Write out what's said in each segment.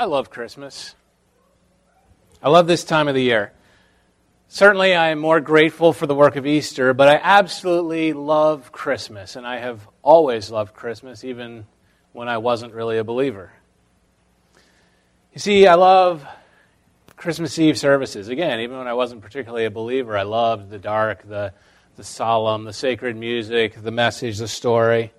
I love Christmas. I love this time of the year. Certainly, I am more grateful for the work of Easter, but I absolutely love Christmas, and I have always loved Christmas, even when I wasn't really a believer. You see, I love Christmas Eve services. Again, even when I wasn't particularly a believer, I loved the dark, the, the solemn, the sacred music, the message, the story.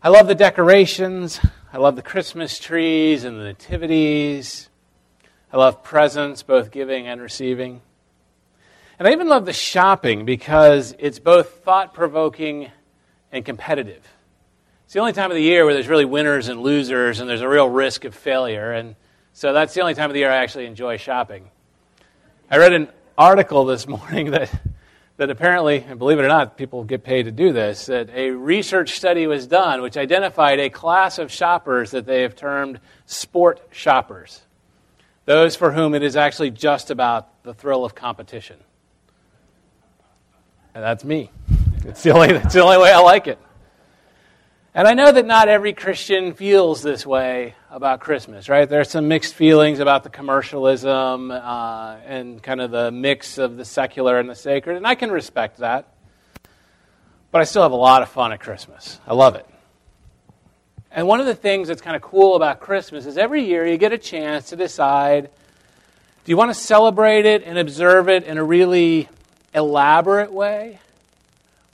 I love the decorations. I love the Christmas trees and the nativities. I love presents, both giving and receiving. And I even love the shopping because it's both thought provoking and competitive. It's the only time of the year where there's really winners and losers and there's a real risk of failure. And so that's the only time of the year I actually enjoy shopping. I read an article this morning that, that apparently, and believe it or not, people get paid to do this, that a research study was done which identified a class of shoppers that they have termed sport shoppers. Those for whom it is actually just about the thrill of competition. And that's me. It's the only, it's the only way I like it. And I know that not every Christian feels this way about Christmas, right? There are some mixed feelings about the commercialism uh, and kind of the mix of the secular and the sacred, and I can respect that. But I still have a lot of fun at Christmas. I love it. And one of the things that's kind of cool about Christmas is every year you get a chance to decide do you want to celebrate it and observe it in a really elaborate way?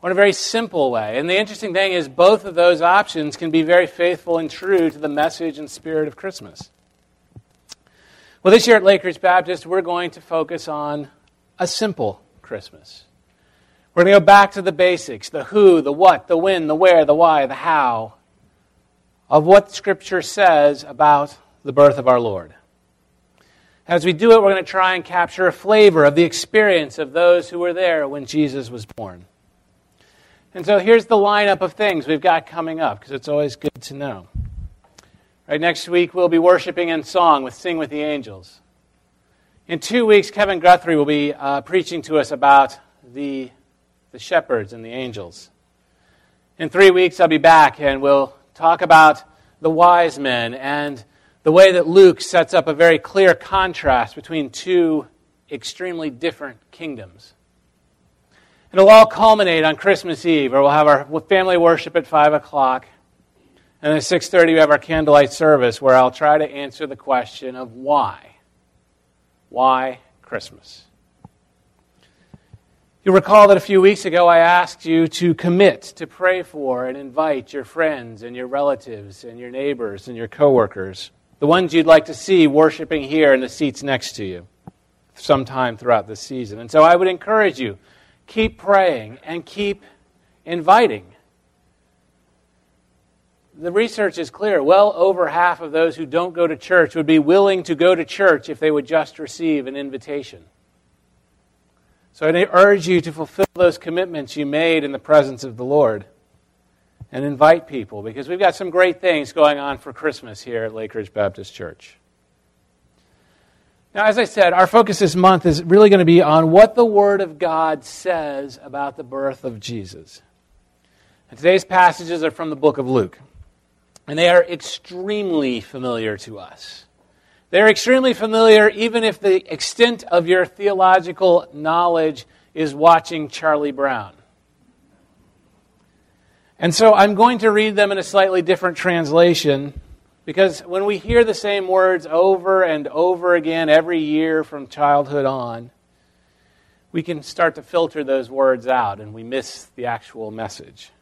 Or in a very simple way. And the interesting thing is, both of those options can be very faithful and true to the message and spirit of Christmas. Well, this year at Lakeridge Baptist, we're going to focus on a simple Christmas. We're going to go back to the basics the who, the what, the when, the where, the why, the how of what Scripture says about the birth of our Lord. As we do it, we're going to try and capture a flavor of the experience of those who were there when Jesus was born. And so here's the lineup of things we've got coming up, because it's always good to know. Right, next week we'll be worshiping in song with Sing with the Angels. In two weeks, Kevin Guthrie will be uh, preaching to us about the, the shepherds and the angels. In three weeks, I'll be back and we'll talk about the wise men and the way that Luke sets up a very clear contrast between two extremely different kingdoms. It'll all culminate on Christmas Eve, where we'll have our family worship at 5 o'clock. And at 6.30, we have our candlelight service, where I'll try to answer the question of why. Why Christmas? You'll recall that a few weeks ago I asked you to commit to pray for and invite your friends and your relatives and your neighbors and your coworkers, the ones you'd like to see worshiping here in the seats next to you sometime throughout this season. And so I would encourage you keep praying and keep inviting. The research is clear. Well over half of those who don't go to church would be willing to go to church if they would just receive an invitation. So I urge you to fulfill those commitments you made in the presence of the Lord and invite people because we've got some great things going on for Christmas here at Lakeridge Baptist Church. Now, as I said, our focus this month is really going to be on what the Word of God says about the birth of Jesus. And today's passages are from the book of Luke, and they are extremely familiar to us. They're extremely familiar even if the extent of your theological knowledge is watching Charlie Brown. And so I'm going to read them in a slightly different translation because when we hear the same words over and over again every year from childhood on, we can start to filter those words out and we miss the actual message.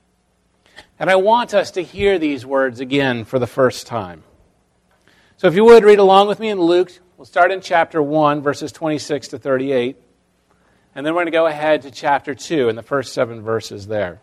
And I want us to hear these words again for the first time. So if you would read along with me in Luke, we'll start in chapter 1, verses 26 to 38. And then we're going to go ahead to chapter 2 and the first seven verses there.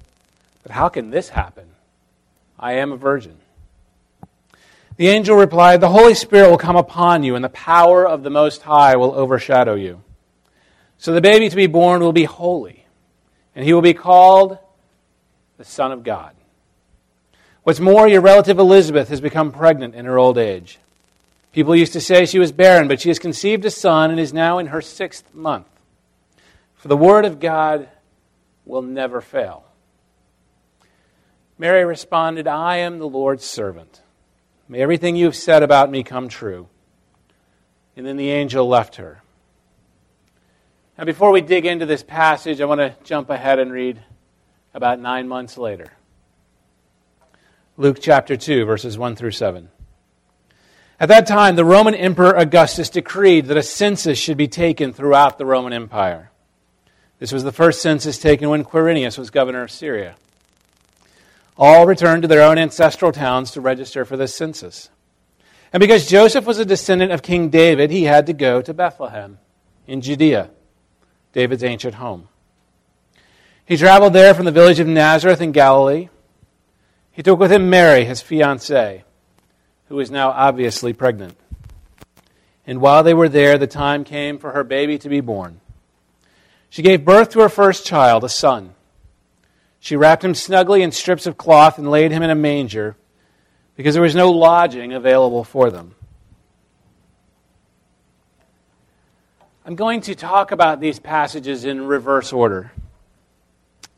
But how can this happen? I am a virgin. The angel replied, The Holy Spirit will come upon you, and the power of the Most High will overshadow you. So the baby to be born will be holy, and he will be called the Son of God. What's more, your relative Elizabeth has become pregnant in her old age. People used to say she was barren, but she has conceived a son and is now in her sixth month. For the word of God will never fail. Mary responded, I am the Lord's servant. May everything you have said about me come true. And then the angel left her. Now, before we dig into this passage, I want to jump ahead and read about nine months later. Luke chapter 2, verses 1 through 7. At that time, the Roman Emperor Augustus decreed that a census should be taken throughout the Roman Empire. This was the first census taken when Quirinius was governor of Syria. All returned to their own ancestral towns to register for the census. And because Joseph was a descendant of King David, he had to go to Bethlehem in Judea, David's ancient home. He traveled there from the village of Nazareth in Galilee. He took with him Mary, his fiancée, who was now obviously pregnant. And while they were there, the time came for her baby to be born. She gave birth to her first child, a son. She wrapped him snugly in strips of cloth and laid him in a manger because there was no lodging available for them. I'm going to talk about these passages in reverse order.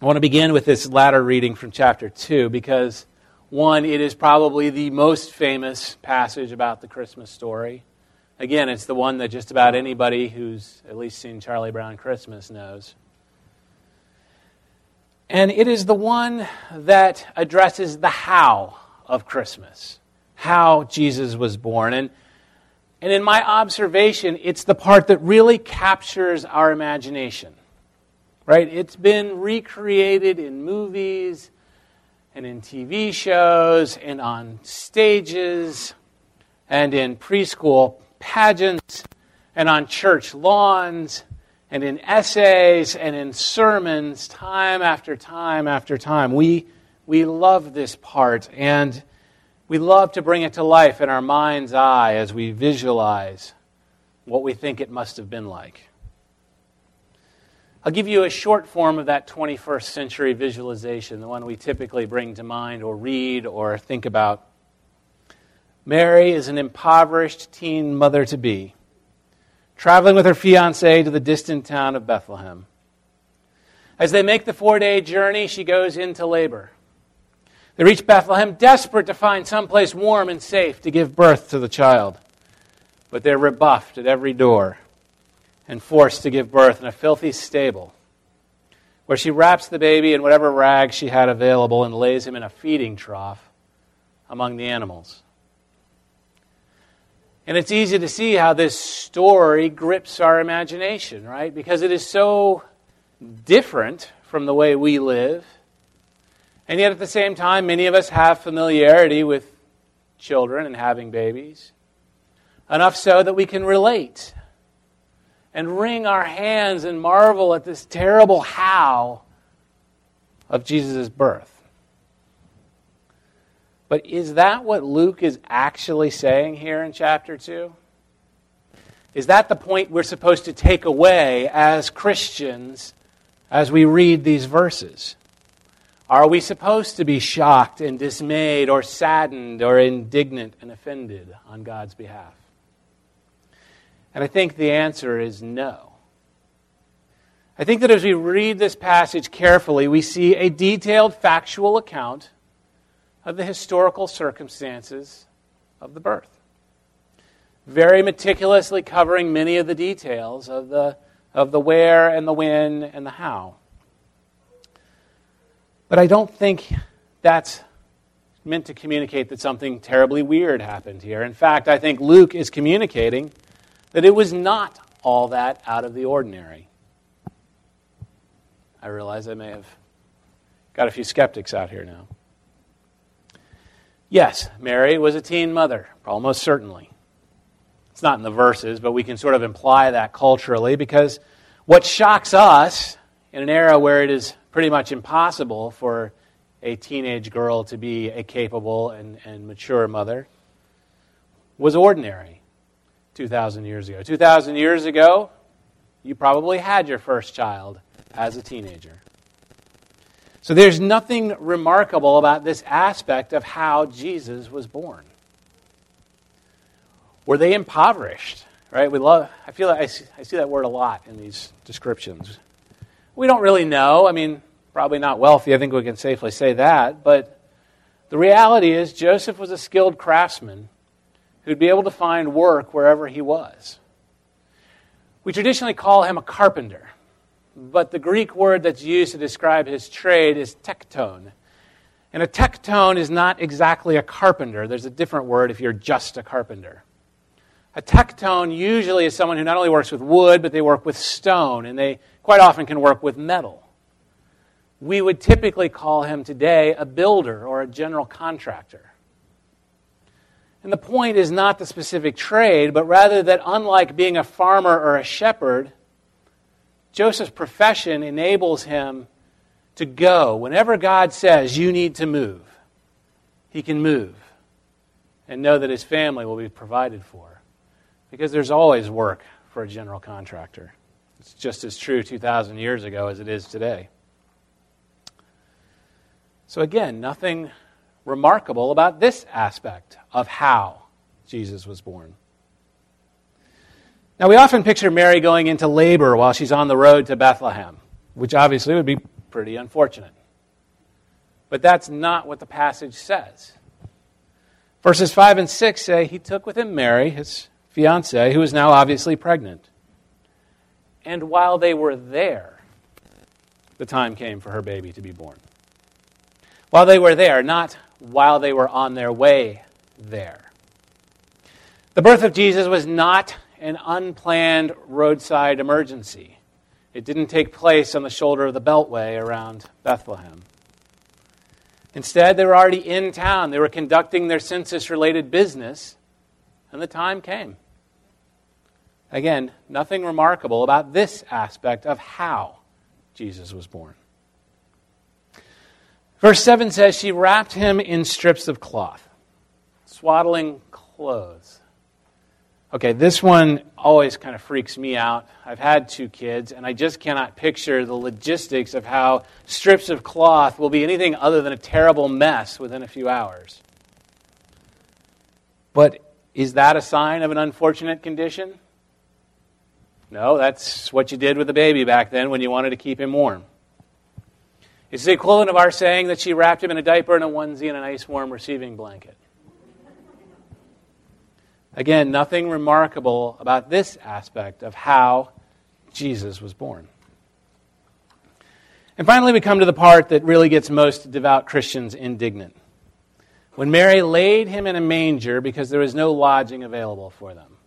I want to begin with this latter reading from chapter 2 because, one, it is probably the most famous passage about the Christmas story. Again, it's the one that just about anybody who's at least seen Charlie Brown Christmas knows. And it is the one that addresses the how of Christmas, how Jesus was born. And, and in my observation, it's the part that really captures our imagination. Right? It's been recreated in movies and in TV shows and on stages and in preschool pageants and on church lawns and in essays and in sermons time after time after time. We, we love this part and we love to bring it to life in our mind's eye as we visualize what we think it must have been like. I'll give you a short form of that 21st century visualization, the one we typically bring to mind or read or think about. Mary is an impoverished teen mother to be, traveling with her fiance to the distant town of Bethlehem. As they make the four day journey, she goes into labor. They reach Bethlehem, desperate to find someplace warm and safe to give birth to the child. But they're rebuffed at every door and forced to give birth in a filthy stable, where she wraps the baby in whatever rags she had available and lays him in a feeding trough among the animals. And it's easy to see how this story grips our imagination, right? Because it is so different from the way we live. And yet, at the same time, many of us have familiarity with children and having babies. Enough so that we can relate and wring our hands and marvel at this terrible how of Jesus' birth. But is that what Luke is actually saying here in chapter 2? Is that the point we're supposed to take away as Christians as we read these verses? Are we supposed to be shocked and dismayed or saddened or indignant and offended on God's behalf? And I think the answer is no. I think that as we read this passage carefully, we see a detailed factual account of the historical circumstances of the birth. Very meticulously covering many of the details of the, of the where and the when and the how. But I don't think that's meant to communicate that something terribly weird happened here. In fact, I think Luke is communicating that it was not all that out of the ordinary. I realize I may have got a few skeptics out here now. Yes, Mary was a teen mother, almost certainly. It's not in the verses, but we can sort of imply that culturally because what shocks us in an era where it is pretty much impossible for a teenage girl to be a capable and, and mature mother was ordinary 2,000 years ago. 2,000 years ago, you probably had your first child as a teenager. So there's nothing remarkable about this aspect of how Jesus was born. Were they impoverished? Right? We love. I feel like I see, I see that word a lot in these descriptions. We don't really know. I mean, probably not wealthy. I think we can safely say that. But the reality is, Joseph was a skilled craftsman who'd be able to find work wherever he was. We traditionally call him a carpenter, but the Greek word that's used to describe his trade is tekton. And a tekton is not exactly a carpenter. There's a different word if you're just a carpenter. A tekton usually is someone who not only works with wood, but they work with stone, and they quite often can work with metal. We would typically call him today a builder or a general contractor. And the point is not the specific trade, but rather that unlike being a farmer or a shepherd, Joseph's profession enables him to go. Whenever God says, you need to move, he can move and know that his family will be provided for. Because there's always work for a general contractor. It's just as true 2,000 years ago as it is today. So, again, nothing remarkable about this aspect of how Jesus was born. Now, we often picture Mary going into labor while she's on the road to Bethlehem, which obviously would be pretty unfortunate. But that's not what the passage says. Verses 5 and 6 say he took with him Mary, his fiancee, who is now obviously pregnant. And while they were there, the time came for her baby to be born. While they were there, not while they were on their way there. The birth of Jesus was not an unplanned roadside emergency. It didn't take place on the shoulder of the Beltway around Bethlehem. Instead, they were already in town. They were conducting their census related business, and the time came. Again, nothing remarkable about this aspect of how Jesus was born. Verse 7 says, She wrapped him in strips of cloth, swaddling clothes. Okay, this one always kind of freaks me out. I've had two kids, and I just cannot picture the logistics of how strips of cloth will be anything other than a terrible mess within a few hours. But is that a sign of an unfortunate condition? No, that's what you did with the baby back then when you wanted to keep him warm. It's the equivalent of our saying that she wrapped him in a diaper and a onesie and a nice warm receiving blanket. Again, nothing remarkable about this aspect of how Jesus was born. And finally, we come to the part that really gets most devout Christians indignant. When Mary laid him in a manger because there was no lodging available for them.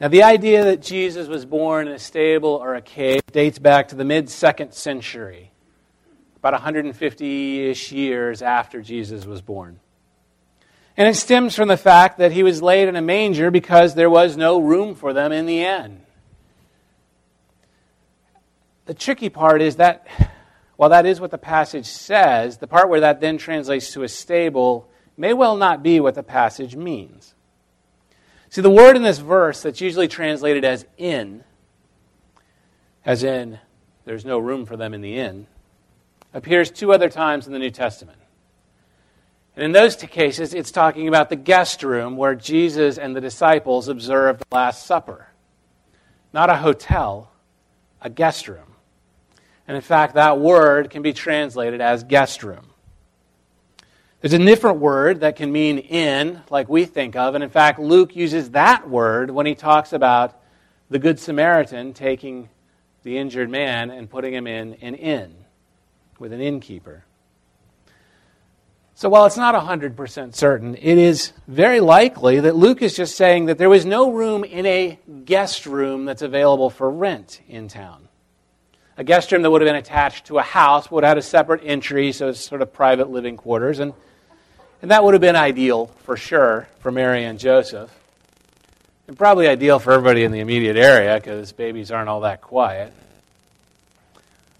Now, the idea that Jesus was born in a stable or a cave dates back to the mid second century, about 150 ish years after Jesus was born. And it stems from the fact that he was laid in a manger because there was no room for them in the inn. The tricky part is that, while that is what the passage says, the part where that then translates to a stable may well not be what the passage means. See, the word in this verse that's usually translated as in, as in there's no room for them in the inn, appears two other times in the New Testament. And in those two cases, it's talking about the guest room where Jesus and the disciples observed the Last Supper. Not a hotel, a guest room. And in fact, that word can be translated as guest room. There's a different word that can mean in, like we think of. And in fact, Luke uses that word when he talks about the Good Samaritan taking the injured man and putting him in an inn, with an innkeeper. So while it's not 100% certain, it is very likely that Luke is just saying that there was no room in a guest room that's available for rent in town. A guest room that would have been attached to a house would have had a separate entry, so it's sort of private living quarters. And, and that would have been ideal for sure for Mary and Joseph. And probably ideal for everybody in the immediate area because babies aren't all that quiet.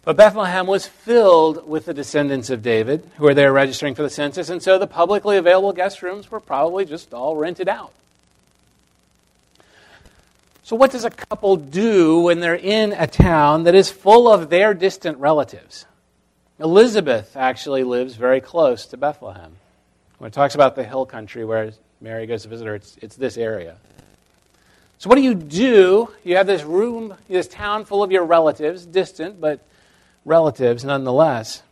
But Bethlehem was filled with the descendants of David who were there registering for the census, and so the publicly available guest rooms were probably just all rented out. So, what does a couple do when they're in a town that is full of their distant relatives? Elizabeth actually lives very close to Bethlehem. When it talks about the hill country where Mary goes to visit her, it's, it's this area. So, what do you do? You have this room, this town full of your relatives, distant, but relatives nonetheless.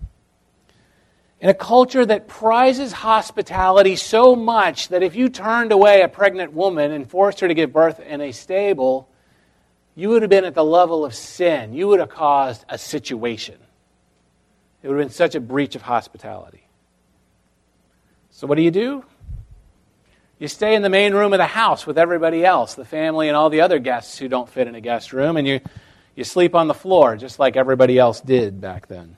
In a culture that prizes hospitality so much that if you turned away a pregnant woman and forced her to give birth in a stable, you would have been at the level of sin. You would have caused a situation. It would have been such a breach of hospitality. So, what do you do? You stay in the main room of the house with everybody else, the family and all the other guests who don't fit in a guest room, and you you sleep on the floor, just like everybody else did back then.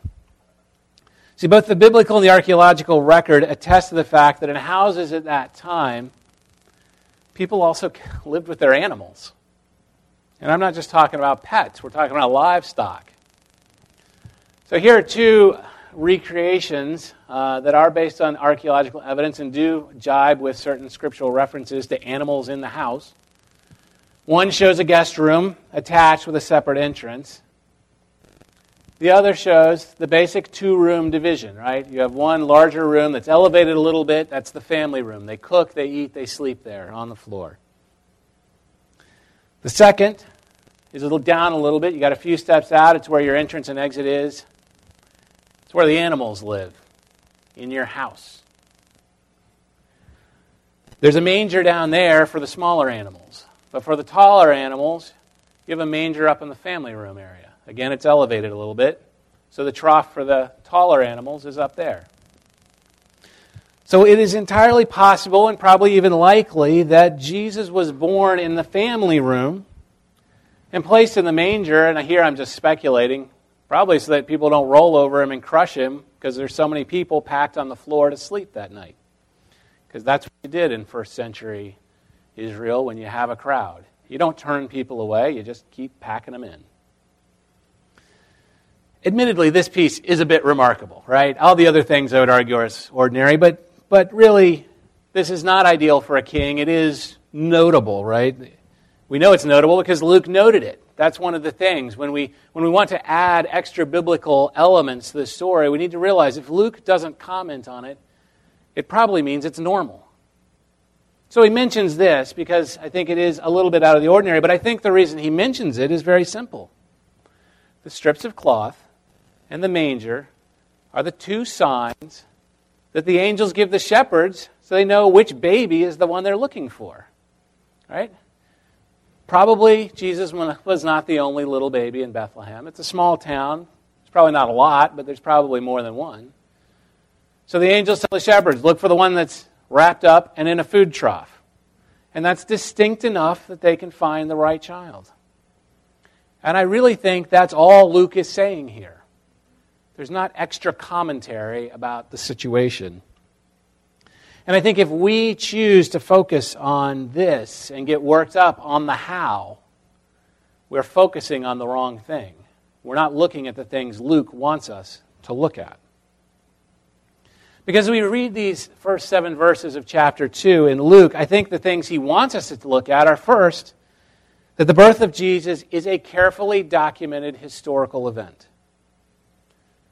See, both the biblical and the archaeological record attest to the fact that in houses at that time, people also lived with their animals. And I'm not just talking about pets, we're talking about livestock. So here are two recreations uh, that are based on archaeological evidence and do jibe with certain scriptural references to animals in the house. One shows a guest room attached with a separate entrance. The other shows the basic two room division, right? You have one larger room that's elevated a little bit. That's the family room. They cook, they eat, they sleep there on the floor. The second is a little down a little bit. You got a few steps out. It's where your entrance and exit is. It's where the animals live in your house. There's a manger down there for the smaller animals. But for the taller animals, you have a manger up in the family room area. Again, it's elevated a little bit. So the trough for the taller animals is up there. So it is entirely possible and probably even likely that Jesus was born in the family room and placed in the manger. And here I'm just speculating, probably so that people don't roll over him and crush him because there's so many people packed on the floor to sleep that night. Because that's what you did in first century Israel when you have a crowd. You don't turn people away, you just keep packing them in. Admittedly, this piece is a bit remarkable, right? All the other things I would argue are ordinary, but, but really, this is not ideal for a king. It is notable, right? We know it's notable because Luke noted it. That's one of the things. When we, when we want to add extra biblical elements to the story, we need to realize if Luke doesn't comment on it, it probably means it's normal. So he mentions this because I think it is a little bit out of the ordinary, but I think the reason he mentions it is very simple. The strips of cloth and the manger are the two signs that the angels give the shepherds so they know which baby is the one they're looking for. Right? Probably Jesus was not the only little baby in Bethlehem. It's a small town. It's probably not a lot, but there's probably more than one. So the angels tell the shepherds, look for the one that's wrapped up and in a food trough. And that's distinct enough that they can find the right child. And I really think that's all Luke is saying here. There's not extra commentary about the situation. And I think if we choose to focus on this and get worked up on the how, we're focusing on the wrong thing. We're not looking at the things Luke wants us to look at. Because we read these first seven verses of chapter 2 in Luke, I think the things he wants us to look at are first, that the birth of Jesus is a carefully documented historical event.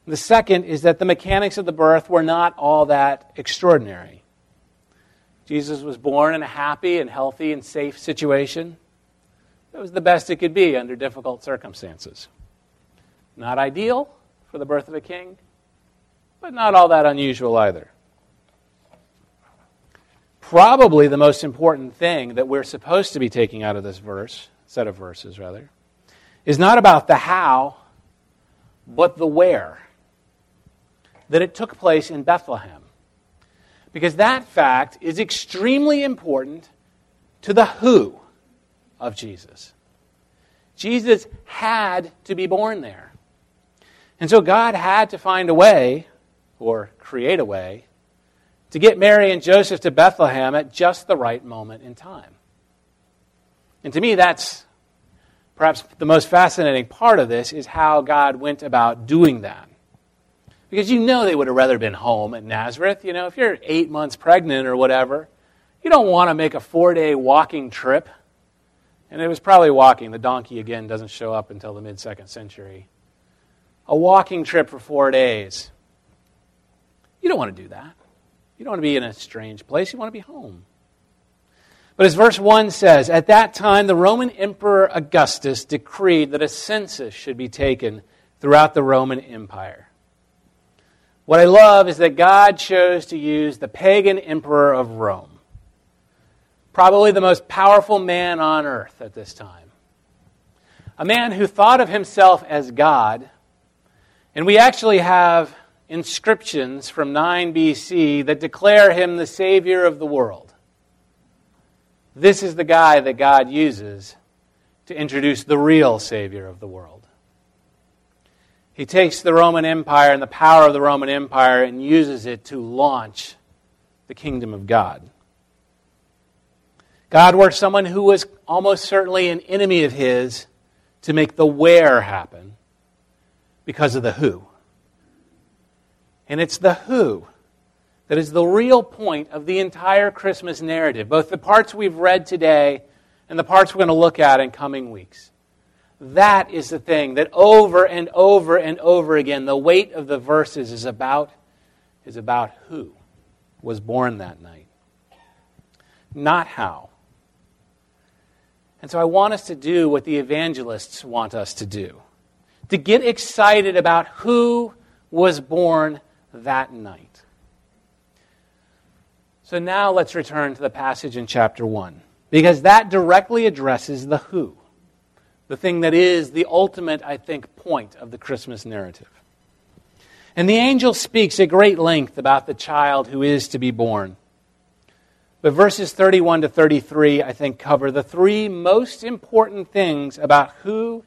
The second is that the mechanics of the birth were not all that extraordinary. Jesus was born in a happy and healthy and safe situation. It was the best it could be under difficult circumstances. Not ideal for the birth of a king, but not all that unusual either. Probably the most important thing that we're supposed to be taking out of this verse, set of verses rather, is not about the how, but the where. that it took place in Bethlehem. Because that fact is extremely important to the who of Jesus. Jesus had to be born there. And so God had to find a way, or create a way, to get Mary and Joseph to Bethlehem at just the right moment in time. And to me, that's perhaps the most fascinating part of this is how God went about doing that. Because you know they would have rather been home at Nazareth. You know, if you're eight months pregnant or whatever, you don't want to make a four day walking trip. And it was probably walking. The donkey, again, doesn't show up until the mid second century. A walking trip for four days. You don't want to do that. You don't want to be in a strange place. You want to be home. But as verse 1 says, at that time the Roman Emperor Augustus decreed that a census should be taken throughout the Roman Empire. What I love is that God chose to use the pagan emperor of Rome, probably the most powerful man on earth at this time. A man who thought of himself as God, and we actually have inscriptions from 9 BC that declare him the Savior of the world. This is the guy that God uses to introduce the real Savior of the world. He takes the Roman Empire and the power of the Roman Empire and uses it to launch the kingdom of God. God worked someone who was almost certainly an enemy of his to make the where happen because of the who. And it's the who that is the real point of the entire Christmas narrative, both the parts we've read today and the parts we're going to look at in coming weeks. That is the thing that over and over and over again, the weight of the verses is about, is about who was born that night, not how. And so I want us to do what the evangelists want us to do to get excited about who was born that night. So now let's return to the passage in chapter 1, because that directly addresses the who the thing that is the ultimate, I think, point of the Christmas narrative. And the angel speaks at great length about the child who is to be born. But verses 31 to 33, I think, cover the three most important things about who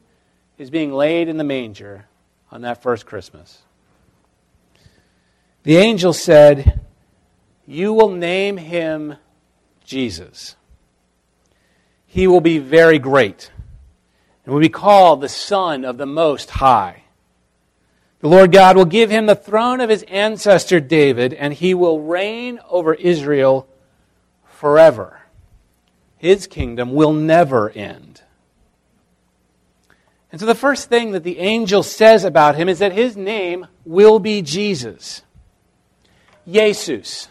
is being laid in the manger on that first Christmas. The angel said, You will name him Jesus. He will be very great and will be called the Son of the Most High. The Lord God will give him the throne of his ancestor David, and he will reign over Israel forever. His kingdom will never end. And so the first thing that the angel says about him is that his name will be Jesus. Jesus,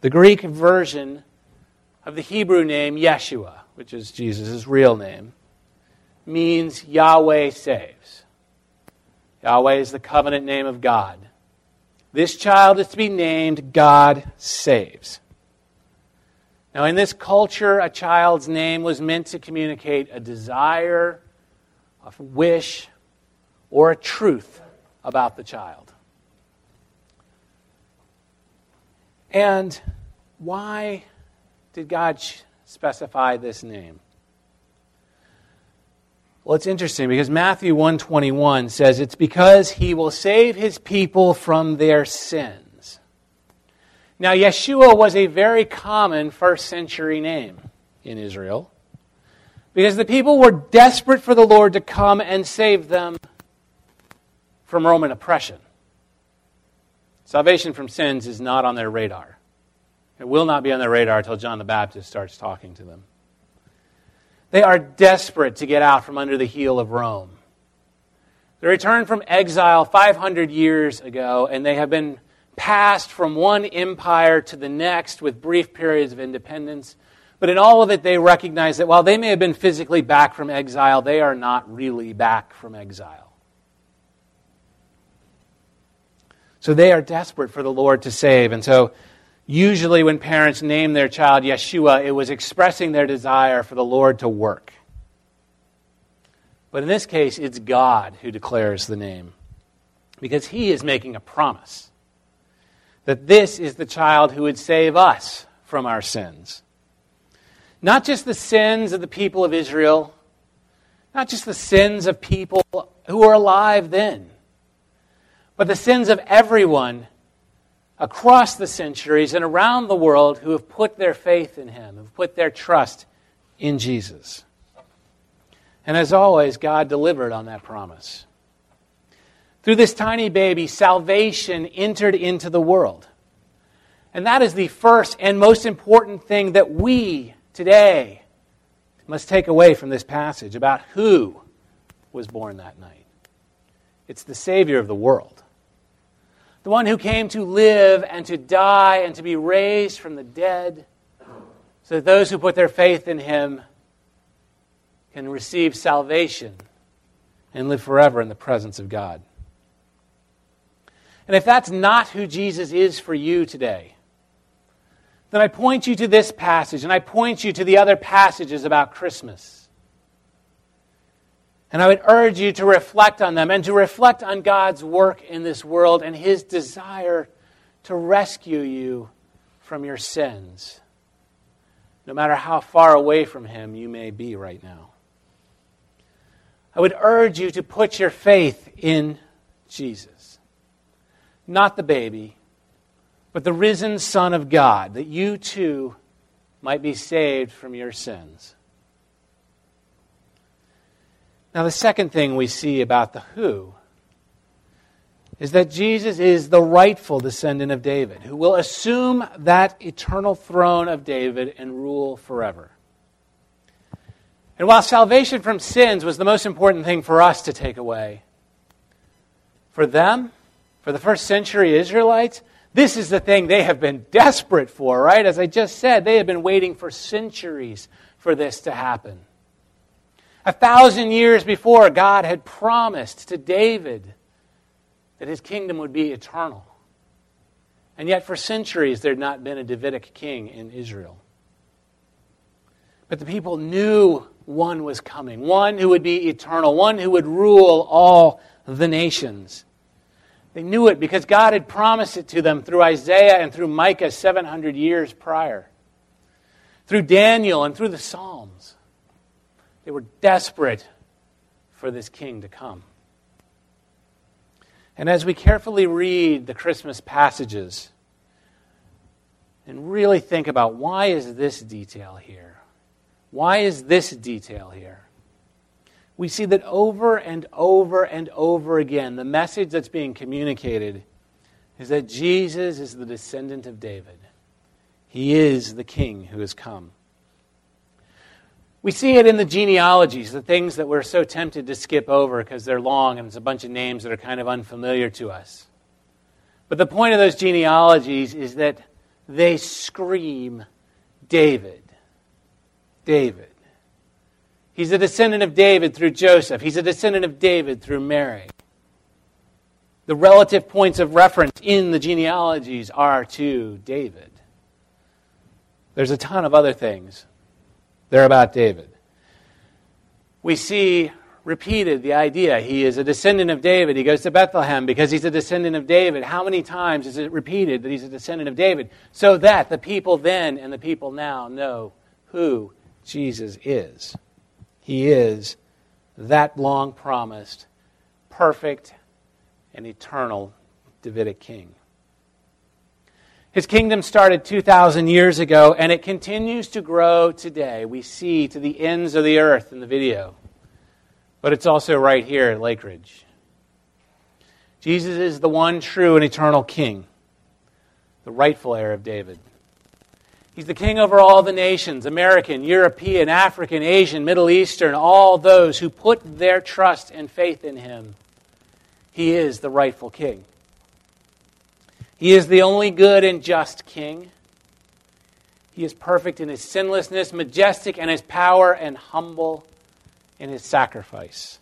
the Greek version of the Hebrew name Yeshua, which is Jesus' real name means Yahweh saves. Yahweh is the covenant name of God. This child is to be named God Saves. Now, in this culture, a child's name was meant to communicate a desire, a wish, or a truth about the child. And why did God specify this name? Well, it's interesting because Matthew 121 says it's because he will save his people from their sins. Now, Yeshua was a very common first century name in Israel because the people were desperate for the Lord to come and save them from Roman oppression. Salvation from sins is not on their radar. It will not be on their radar until John the Baptist starts talking to them. They are desperate to get out from under the heel of Rome. They returned from exile 500 years ago, and they have been passed from one empire to the next with brief periods of independence. But in all of it, they recognize that while they may have been physically back from exile, they are not really back from exile. So they are desperate for the Lord to save. And so Usually, when parents name their child Yeshua, it was expressing their desire for the Lord to work. But in this case, it's God who declares the name because he is making a promise. that this is the child who would save us from our sins. Not just the sins of the people of Israel, not just the sins of people who were alive then, but the sins of everyone across the centuries and around the world who have put their faith in him, who have put their trust in Jesus. And as always, God delivered on that promise. Through this tiny baby, salvation entered into the world. And that is the first and most important thing that we today must take away from this passage about who was born that night. It's the Savior of the world, the one who came to live and to die and to be raised from the dead, so that those who put their faith in him can receive salvation and live forever in the presence of God. And if that's not who Jesus is for you today, then I point you to this passage and I point you to the other passages about Christmas. And I would urge you to reflect on them and to reflect on God's work in this world and His desire to rescue you from your sins, no matter how far away from Him you may be right now. I would urge you to put your faith in Jesus, not the baby but the risen Son of God, that you too might be saved from your sins. Now, the second thing we see about the who is that Jesus is the rightful descendant of David, who will assume that eternal throne of David and rule forever. And while salvation from sins was the most important thing for us to take away, for them, for the first century Israelites, this is the thing they have been desperate for, right? As I just said, they have been waiting for centuries for this to happen. A thousand years before, God had promised to David that his kingdom would be eternal. And yet, for centuries, there had not been a Davidic king in Israel. But the people knew one was coming, one who would be eternal, one who would rule all the nations. They knew it because God had promised it to them through Isaiah and through Micah 700 years prior, through Daniel and through the Psalms. They were desperate for this king to come. And as we carefully read the Christmas passages and really think about why is this detail here? Why is this detail here? we see that over and over and over again, the message that's being communicated is that Jesus is the descendant of David. He is the king who has come. We see it in the genealogies, the things that we're so tempted to skip over because they're long and it's a bunch of names that are kind of unfamiliar to us. But the point of those genealogies is that they scream David. David. He's a descendant of David through Joseph. He's a descendant of David through Mary. The relative points of reference in the genealogies are to David. There's a ton of other things. They're about David. We see repeated the idea he is a descendant of David. He goes to Bethlehem because he's a descendant of David. How many times is it repeated that he's a descendant of David? So that the people then and the people now know who Jesus is. He is that long promised, perfect, and eternal Davidic king. His kingdom started 2,000 years ago, and it continues to grow today. We see to the ends of the earth in the video. But it's also right here at Lakeridge. Jesus is the one true and eternal king, the rightful heir of David. He's the king over all the nations American, European, African, Asian, Middle Eastern, all those who put their trust and faith in him. He is the rightful king. He is the only good and just king. He is perfect in his sinlessness, majestic in his power, and humble in his sacrifice.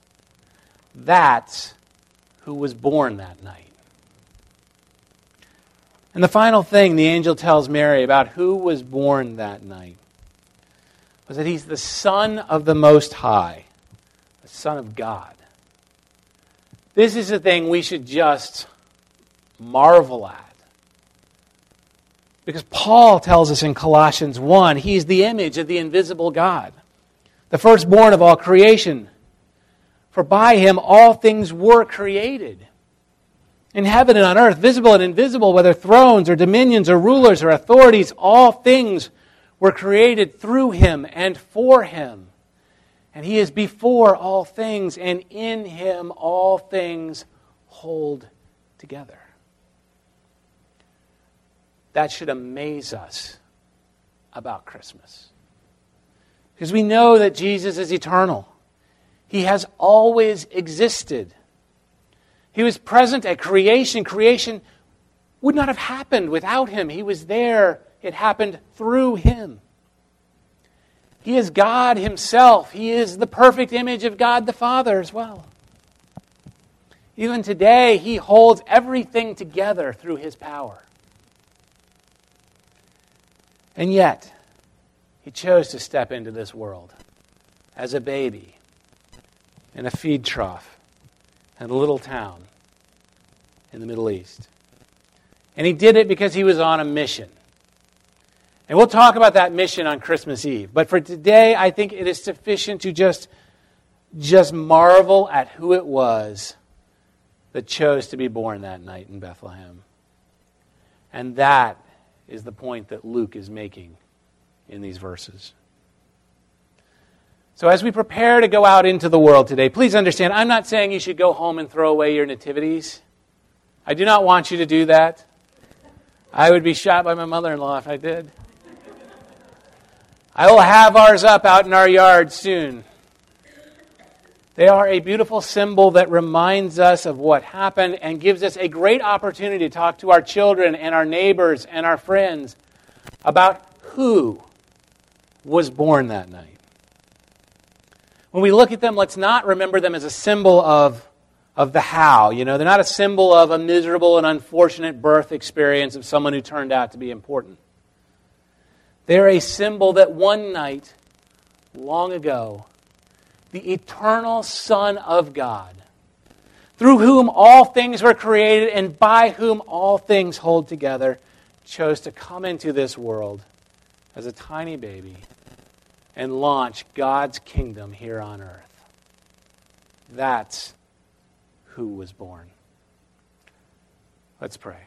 That's who was born that night. And the final thing the angel tells Mary about who was born that night was that he's the Son of the Most High, the Son of God. This is a thing we should just marvel at. Because Paul tells us in Colossians 1 he's the image of the invisible God, the firstborn of all creation. For by him all things were created. In heaven and on earth, visible and invisible, whether thrones or dominions or rulers or authorities, all things were created through him and for him. And he is before all things, and in him all things hold together. That should amaze us about Christmas. Because we know that Jesus is eternal, He has always existed. He was present at creation. Creation would not have happened without Him. He was there, it happened through Him. He is God Himself. He is the perfect image of God the Father as well. Even today, He holds everything together through His power. And yet, he chose to step into this world as a baby in a feed trough in a little town in the Middle East. And he did it because he was on a mission. And we'll talk about that mission on Christmas Eve. But for today, I think it is sufficient to just, just marvel at who it was that chose to be born that night in Bethlehem. And that is the point that Luke is making in these verses. So, as we prepare to go out into the world today, please understand I'm not saying you should go home and throw away your nativities. I do not want you to do that. I would be shot by my mother in law if I did. I will have ours up out in our yard soon. They are a beautiful symbol that reminds us of what happened and gives us a great opportunity to talk to our children and our neighbors and our friends about who was born that night. When we look at them, let's not remember them as a symbol of, of the how. You know, they're not a symbol of a miserable and unfortunate birth experience of someone who turned out to be important. They're a symbol that one night, long ago, the eternal Son of God, through whom all things were created and by whom all things hold together, chose to come into this world as a tiny baby and launch God's kingdom here on earth. That's who was born. Let's pray.